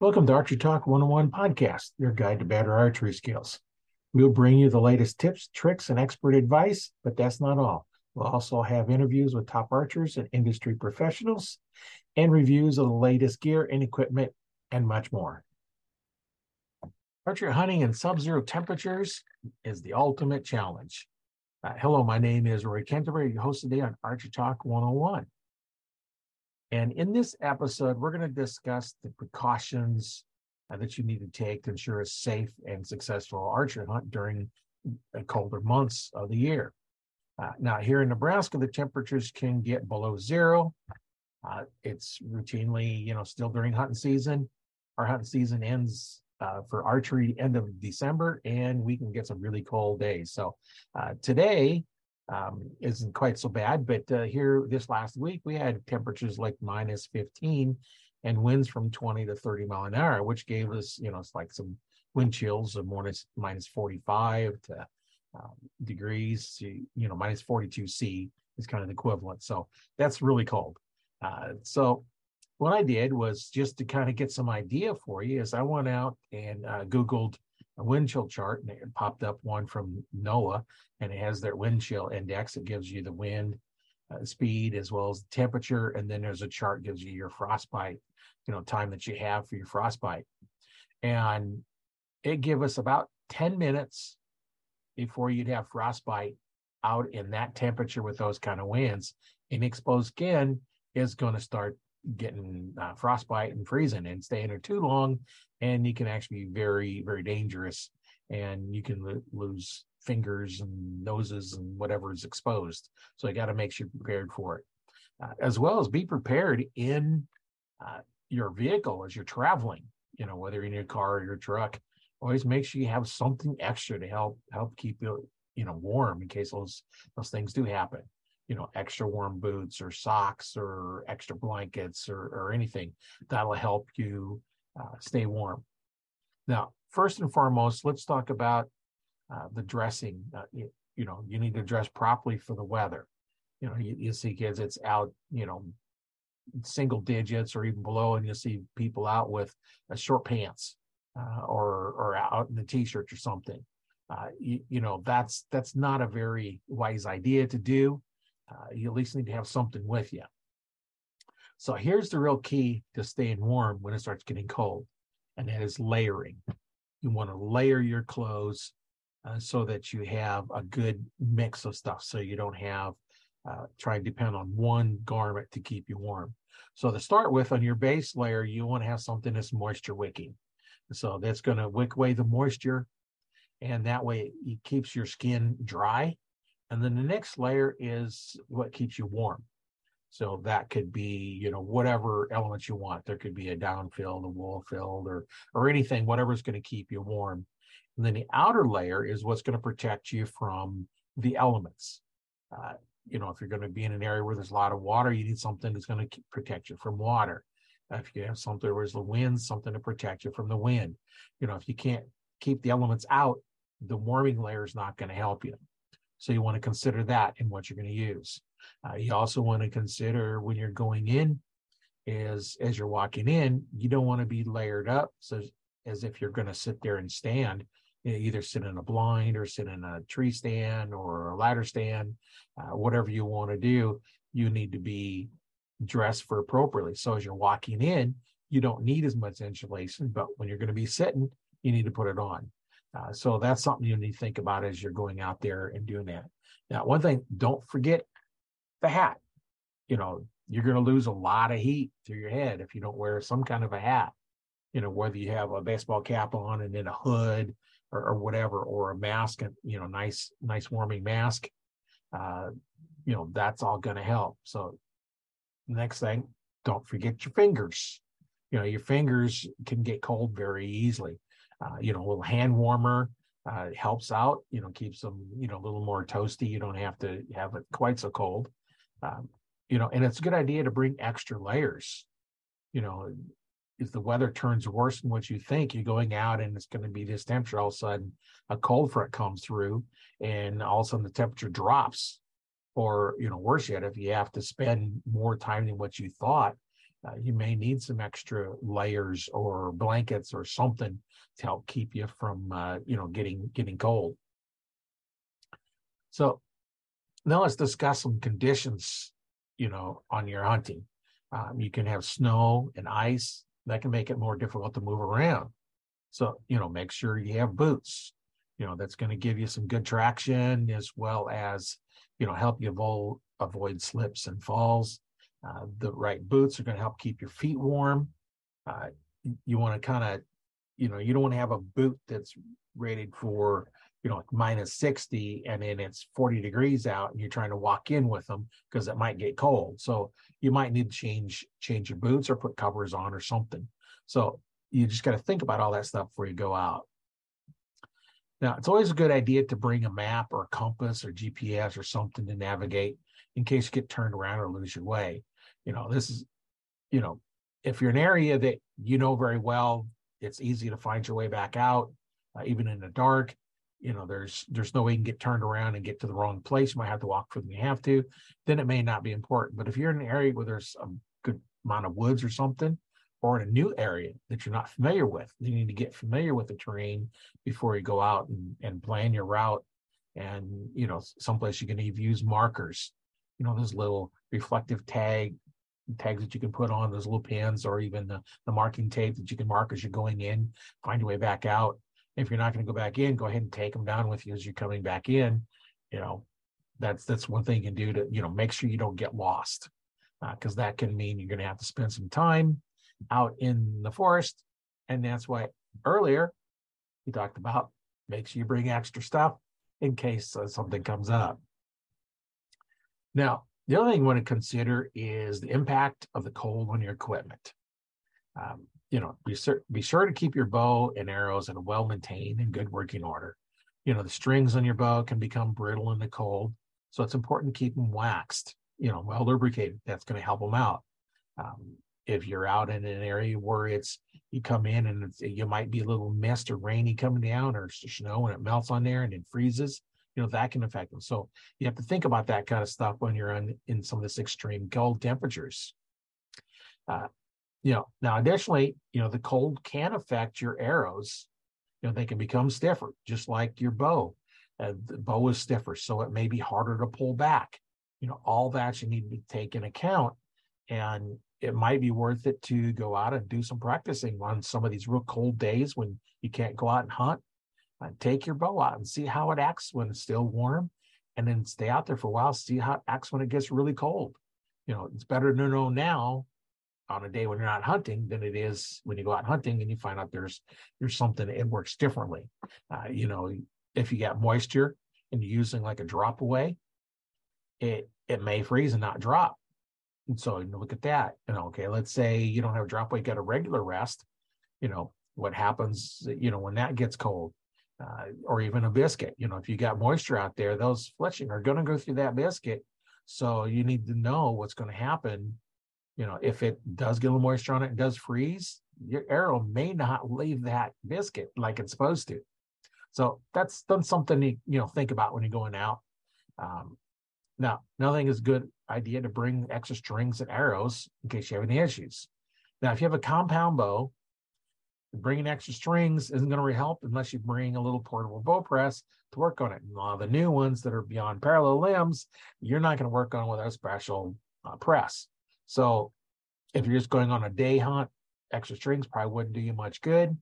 Welcome to Archery Talk 101 podcast, your guide to better archery skills. We'll bring you the latest tips, tricks, and expert advice, but that's not all. We'll also have interviews with top archers and industry professionals and reviews of the latest gear and equipment and much more. Archery hunting in sub zero temperatures is the ultimate challenge. Uh, hello, my name is Roy Canterbury, your host today on Archery Talk 101. And in this episode, we're going to discuss the precautions uh, that you need to take to ensure a safe and successful archery hunt during the colder months of the year. Uh, now, here in Nebraska, the temperatures can get below zero. Uh, it's routinely, you know, still during hunting season. Our hunting season ends uh, for archery end of December, and we can get some really cold days. So uh, today, um, isn't quite so bad. But uh, here this last week, we had temperatures like minus 15 and winds from 20 to 30 mile an hour, which gave us, you know, it's like some wind chills of minus, minus 45 to um, degrees to, you know, minus 42 C is kind of the equivalent. So that's really cold. Uh, so what I did was just to kind of get some idea for you is I went out and uh, Googled a wind chill chart and it popped up one from NOAA and it has their wind chill index. It gives you the wind uh, speed as well as temperature. And then there's a chart gives you your frostbite, you know, time that you have for your frostbite. And it give us about 10 minutes before you'd have frostbite out in that temperature with those kind of winds. And exposed skin is going to start getting uh, frostbite and freezing and staying there too long and you can actually be very very dangerous and you can lo- lose fingers and noses and whatever is exposed. So you got to make sure you're prepared for it. Uh, as well as be prepared in uh, your vehicle as you're traveling you know whether in your car or your truck. Always make sure you have something extra to help help keep you you know warm in case those those things do happen you know extra warm boots or socks or extra blankets or, or anything that'll help you uh, stay warm. Now first and foremost let's talk about uh, the dressing uh, you, you, know you need to dress properly for the weather. You know you, you see kids it's out you know single digits or even below and you see people out with uh, short pants uh, or or out in a t-shirt or something. Uh, you, you, know that's that's not a very wise idea to do uh, you at least need to have something with you. So here's the real key to staying warm when it starts getting cold, and that is layering. You want to layer your clothes uh, so that you have a good mix of stuff, so you don't have uh, try and depend on one garment to keep you warm. So to start with, on your base layer, you want to have something that's moisture wicking. So that's going to wick away the moisture, and that way it keeps your skin dry and then the next layer is what keeps you warm. So that could be, you know, whatever elements you want. There could be a down filled, a wool filled, or or anything, whatever's going to keep you warm. And then the outer layer is what's going to protect you from the elements. Uh, you know, if you're going to be in an area where there's a lot of water, you need something that's going to protect you from water. If you have something where there's the wind, something to protect you from the wind. You know, if you can't keep the elements out, the warming layer is not going to help you. So you want to consider that in what you're going to use. Uh, you also want to consider when you're going in, is as you're walking in, you don't want to be layered up so as if you're going to sit there and stand. You know, either sit in a blind or sit in a tree stand or a ladder stand, uh, whatever you want to do. You need to be dressed for appropriately. So as you're walking in, you don't need as much insulation, but when you're going to be sitting, you need to put it on. Uh, so that's something you need to think about as you're going out there and doing that. Now, one thing, don't forget the hat. You know, you're going to lose a lot of heat through your head if you don't wear some kind of a hat. You know, whether you have a baseball cap on and then a hood or, or whatever, or a mask, and you know, nice, nice warming mask. Uh, you know, that's all going to help. So, next thing, don't forget your fingers. You know, your fingers can get cold very easily. Uh, you know, a little hand warmer uh, helps out. You know, keeps them you know a little more toasty. You don't have to have it quite so cold. Um, you know, and it's a good idea to bring extra layers. You know, if the weather turns worse than what you think, you're going out and it's going to be this temperature. All of a sudden, a cold front comes through, and all of a sudden the temperature drops. Or you know, worse yet, if you have to spend more time than what you thought uh, you may need some extra layers or blankets or something to help keep you from uh, you know getting getting cold. So now let's discuss some conditions you know on your hunting. Um, you can have snow and ice that can make it more difficult to move around. So you know make sure you have boots. You know that's going to give you some good traction as well as you know help you avoid avoid slips and falls. Uh, the right boots are going to help keep your feet warm. Uh, you want to kind of, you know, you don't want to have a boot that's rated for, you know, like minus 60 and then it's 40 degrees out and you're trying to walk in with them because it might get cold. So you might need to change change your boots or put covers on or something. So you just got to think about all that stuff before you go out. Now, it's always a good idea to bring a map or a compass or GPS or something to navigate in case you get turned around or lose your way you know this is you know if you're an area that you know very well it's easy to find your way back out uh, even in the dark you know there's there's no way you can get turned around and get to the wrong place you might have to walk further than you have to then it may not be important. But if you're in an area where there's a good amount of woods or something or in a new area that you're not familiar with you need to get familiar with the terrain before you go out and, and plan your route. And you know someplace you can even use markers you know those little reflective tag tags that you can put on those little pins or even the, the marking tape that you can mark as you're going in, find your way back out. If you're not going to go back in, go ahead and take them down with you as you're coming back in. You know, that's that's one thing you can do to you know make sure you don't get lost, because uh, that can mean you're going to have to spend some time out in the forest, and that's why earlier we talked about make sure you bring extra stuff in case uh, something comes up. Now, the other thing you want to consider is the impact of the cold on your equipment. Um, you know, be, sur- be sure to keep your bow and arrows in well maintained and good working order. You know, the strings on your bow can become brittle in the cold, so it's important to keep them waxed, you know, well lubricated. That's going to help them out. Um, if you're out in an area where it's you come in and you might be a little mist or rainy coming down or snow and it melts on there and it freezes, you know that can affect them. So you have to think about that kind of stuff when you're in, in some of this extreme cold temperatures. Uh, you know now additionally you know the cold can affect your arrows. You know they can become stiffer just like your bow. Uh, the bow is stiffer so it may be harder to pull back. You know all that you need to take in account and it might be worth it to go out and do some practicing on some of these real cold days when you can't go out and hunt take your bow out and see how it acts when it's still warm and then stay out there for a while see how it acts when it gets really cold. You know it's better to know now on a day when you're not hunting than it is when you go out hunting and you find out there's there's something it works differently. Uh, you know if you got moisture and you're using like a drop away it it may freeze and not drop. And so you know, look at that. Know okay let's say you don't have a drop away got a regular rest you know what happens you know when that gets cold uh, or even a biscuit. You know, if you got moisture out there, those fletching are going to go through that biscuit. So you need to know what's going to happen. You know, if it does get a little moisture on it and does freeze, your arrow may not leave that biscuit like it's supposed to. So that's that's something to you know think about when you're going out. Um, now, another thing is good idea to bring extra strings and arrows in case you have any issues. Now, if you have a compound bow, bringing extra strings isn't going to really help unless you bring a little portable bow press to work on it. And a lot of the new ones that are beyond parallel limbs, you're not going to work on with a special uh, press. So if you're just going on a day hunt, extra strings probably wouldn't do you much good.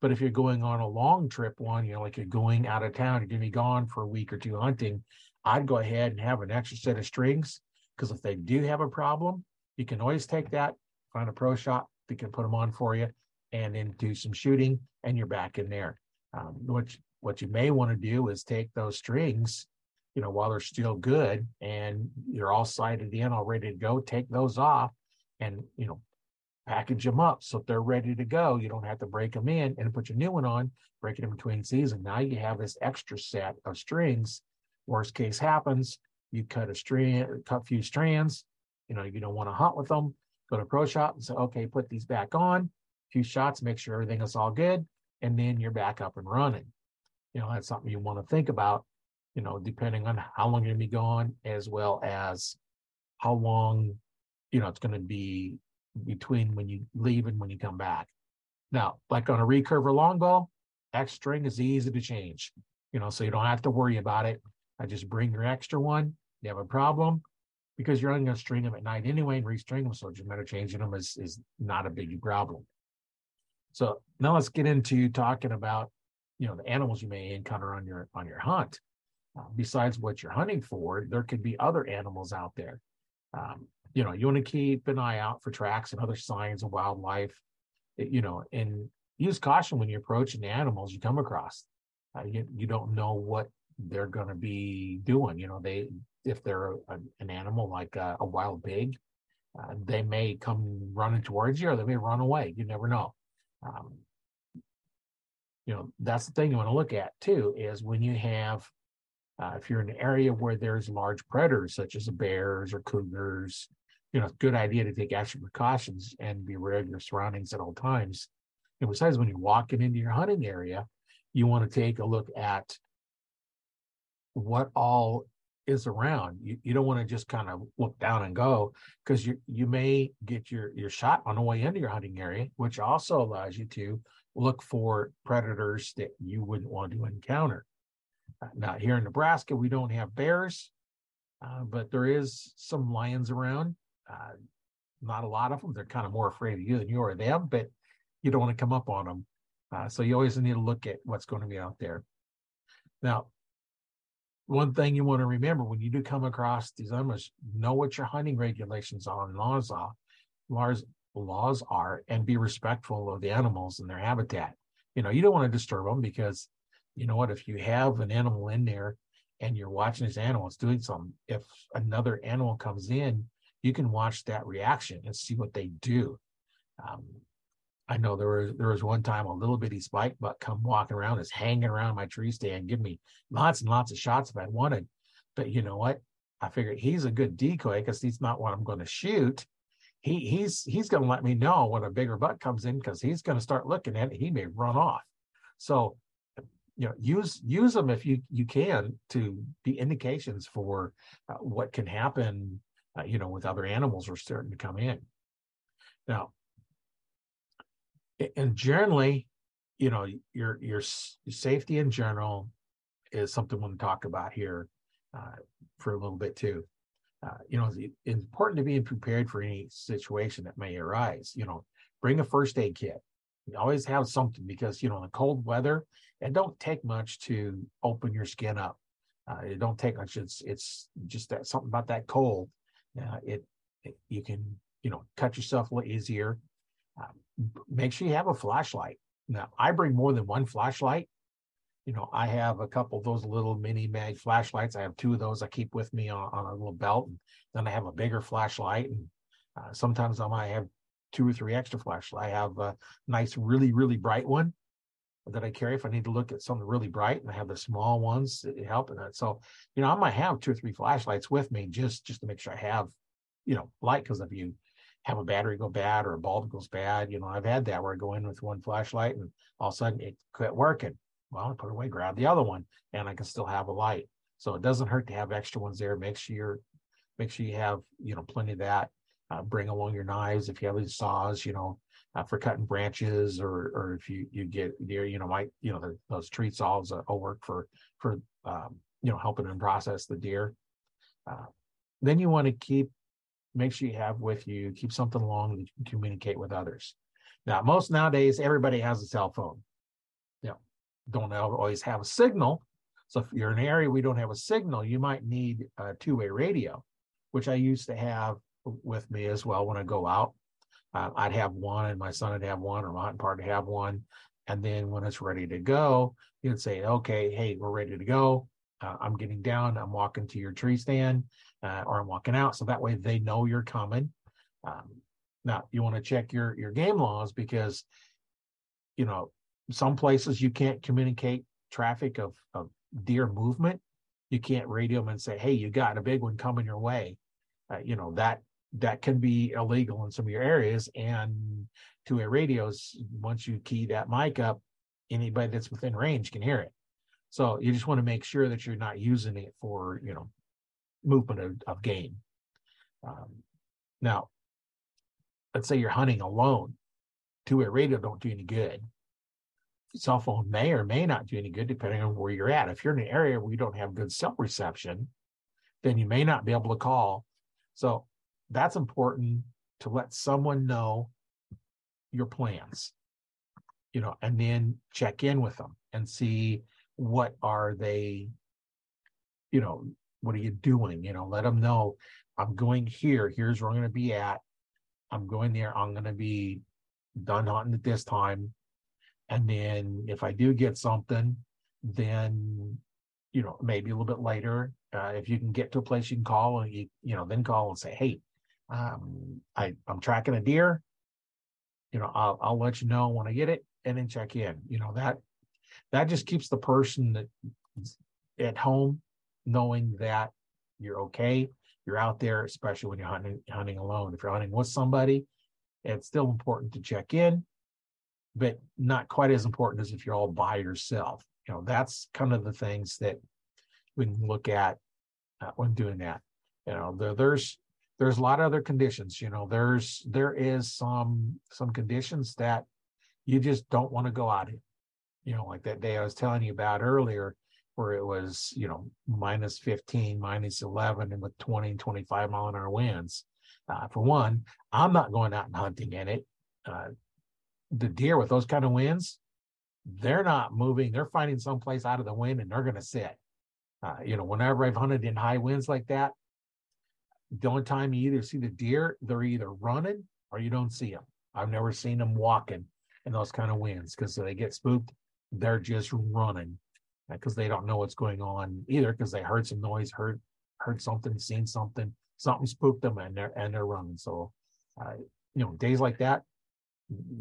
But if you're going on a long trip one, you know, like you're going out of town, you're going to be gone for a week or two hunting, I'd go ahead and have an extra set of strings because if they do have a problem, you can always take that, find a pro shop that can put them on for you and then do some shooting, and you're back in there. Um, what what you may want to do is take those strings, you know, while they're still good and you're all sighted in, all ready to go. Take those off, and you know, package them up so they're ready to go. You don't have to break them in and put your new one on. Break it in between season. Now you have this extra set of strings. Worst case happens, you cut a strand, cut a few strands. You know, you don't want to hunt with them. Go to pro shop and say, okay, put these back on few shots, make sure everything is all good, and then you're back up and running. You know, that's something you want to think about, you know, depending on how long you're going to be gone, as well as how long, you know, it's going to be between when you leave and when you come back. Now, like on a recurve or longbow, X string is easy to change, you know, so you don't have to worry about it. I just bring your extra one. You have a problem because you're only going to string them at night anyway and restring them. So just matter changing them is, is not a big problem. So now let's get into talking about, you know, the animals you may encounter on your on your hunt. Uh, besides what you're hunting for, there could be other animals out there. Um, you know, you want to keep an eye out for tracks and other signs of wildlife, you know, and use caution when you're approaching the animals you come across. Uh, you, you don't know what they're going to be doing. You know, they, if they're a, an animal like a, a wild pig, uh, they may come running towards you or they may run away. You never know. Um, you know, that's the thing you want to look at too, is when you have uh, if you're in an area where there's large predators such as bears or cougars, you know, it's a good idea to take extra precautions and be aware of your surroundings at all times. And besides, when you're walking into your hunting area, you want to take a look at what all is around. You, you don't want to just kind of look down and go because you you may get your your shot on the way into your hunting area, which also allows you to look for predators that you wouldn't want to encounter. Now, here in Nebraska, we don't have bears, uh, but there is some lions around. Uh, not a lot of them. They're kind of more afraid of you than you are them, but you don't want to come up on them. Uh, so you always need to look at what's going to be out there. Now, one thing you want to remember when you do come across these animals, know what your hunting regulations are and laws are, laws, laws are, and be respectful of the animals and their habitat. You know, you don't want to disturb them because you know what, if you have an animal in there and you're watching this animal, it's doing something, if another animal comes in, you can watch that reaction and see what they do. Um, I know there was there was one time a little bitty spike buck come walking around, is hanging around my tree stand, give me lots and lots of shots if I wanted. But you know what? I figured he's a good decoy because he's not what I'm going to shoot. He he's he's going to let me know when a bigger buck comes in because he's going to start looking at it. He may run off. So you know use use them if you you can to be indications for uh, what can happen uh, you know with other animals are starting to come in now and generally you know your your safety in general is something we want to talk about here uh, for a little bit too uh, you know it's important to be prepared for any situation that may arise you know bring a first aid kit you always have something because you know in the cold weather it don't take much to open your skin up. Uh, it don't take much. It's it's just that something about that cold. Uh, it, it, you can you know cut yourself a little easier. Make sure you have a flashlight. Now I bring more than one flashlight. You know I have a couple of those little mini mag flashlights. I have two of those I keep with me on, on a little belt. And then I have a bigger flashlight, and uh, sometimes I might have two or three extra flashlights. I have a nice, really, really bright one that I carry if I need to look at something really bright, and I have the small ones that help in that. So, you know, I might have two or three flashlights with me just just to make sure I have, you know, light. Because if you have a battery go bad or a bulb goes bad, you know, I've had that where I go in with one flashlight and all of a sudden it quit working. Well, I put it away, grab the other one, and I can still have a light. So it doesn't hurt to have extra ones there. Make sure you're, make sure you have, you know, plenty of that. Uh, bring along your knives if you have these saws, you know, uh, for cutting branches or or if you you get deer you know might you know the, those tree saws will work for for um, you know helping them process the deer uh, then you want to keep make sure you have with you keep something along that you can communicate with others now most nowadays everybody has a cell phone you know don't always have a signal so if you're in an area we don't have a signal you might need a two-way radio which i used to have with me as well when i go out uh, I'd have one and my son would have one or my partner would have one. And then when it's ready to go, you'd say, okay, hey, we're ready to go. Uh, I'm getting down. I'm walking to your tree stand uh, or I'm walking out. So that way they know you're coming. Um, now you want to check your, your game laws because, you know, some places you can't communicate traffic of, of deer movement. You can't radio them and say, hey, you got a big one coming your way. Uh, you know, that that can be illegal in some of your areas. And two-way radios, once you key that mic up, anybody that's within range can hear it. So you just want to make sure that you're not using it for, you know, movement of, of game. Um, now, let's say you're hunting alone, two-way radio don't do any good. Cell phone may or may not do any good depending on where you're at. If you're in an area where you don't have good cell reception, then you may not be able to call. So that's important to let someone know your plans, you know, and then check in with them and see what are they, you know, what are you doing? You know, let them know I'm going here. Here's where I'm going to be at. I'm going there. I'm going to be done hunting at this time. And then if I do get something, then, you know, maybe a little bit later, uh, if you can get to a place you can call and you, you know, then call and say, Hey, um, I, I'm tracking a deer. You know, I'll, I'll let you know when I get it and then check in, you know, that, that just keeps the person that at home knowing that you're okay you're out there, especially when you're hunting hunting alone. If you're hunting with somebody, it's still important to check in, but not quite as important as if you're all by yourself. You know, that's kind of the things that we can look at uh, when doing that. You know, there, there's there's a lot of other conditions. You know, there's there is some some conditions that you just don't want to go out in. You know, like that day I was telling you about earlier where it was, you know, minus 15, minus 11, and with 20 and 25 mile an hour winds. Uh, for one, I'm not going out and hunting in it. Uh, the deer with those kind of winds, they're not moving. They're finding someplace out of the wind and they're going to sit. Uh, you know, whenever I've hunted in high winds like that, the only time you either see the deer, they're either running or you don't see them. I've never seen them walking in those kind of winds because they get spooked. They're just running because they don't know what's going on either because they heard some noise, heard heard something, seen something, something spooked them, and they're and they're running. So, uh, you know, days like that,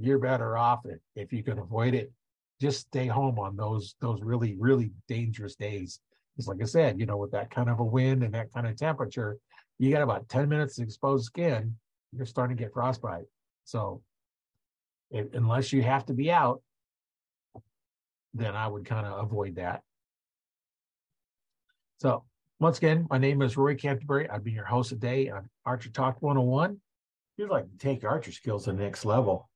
you're better off if, if you can avoid it. Just stay home on those those really really dangerous days. Because, like I said, you know, with that kind of a wind and that kind of temperature, you got about ten minutes exposed skin, you're starting to get frostbite. So, it, unless you have to be out, then I would kind of avoid that. So once again, my name is Roy Canterbury. I'll be your host today on Archer Talk 101. If you'd like to take archer skills to the next level,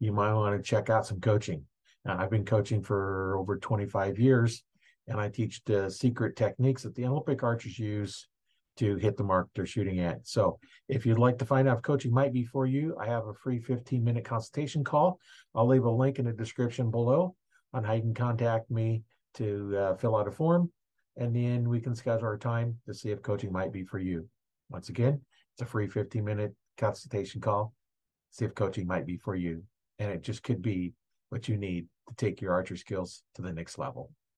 you might want to check out some coaching. Now, I've been coaching for over 25 years, and I teach the secret techniques that the Olympic archers use to hit the mark they're shooting at. So if you'd like to find out if coaching might be for you, I have a free 15 minute consultation call. I'll leave a link in the description below on how you can contact me to uh, fill out a form, and then we can schedule our time to see if coaching might be for you. Once again, it's a free 15 minute consultation call. See if coaching might be for you. And it just could be what you need to take your archer skills to the next level.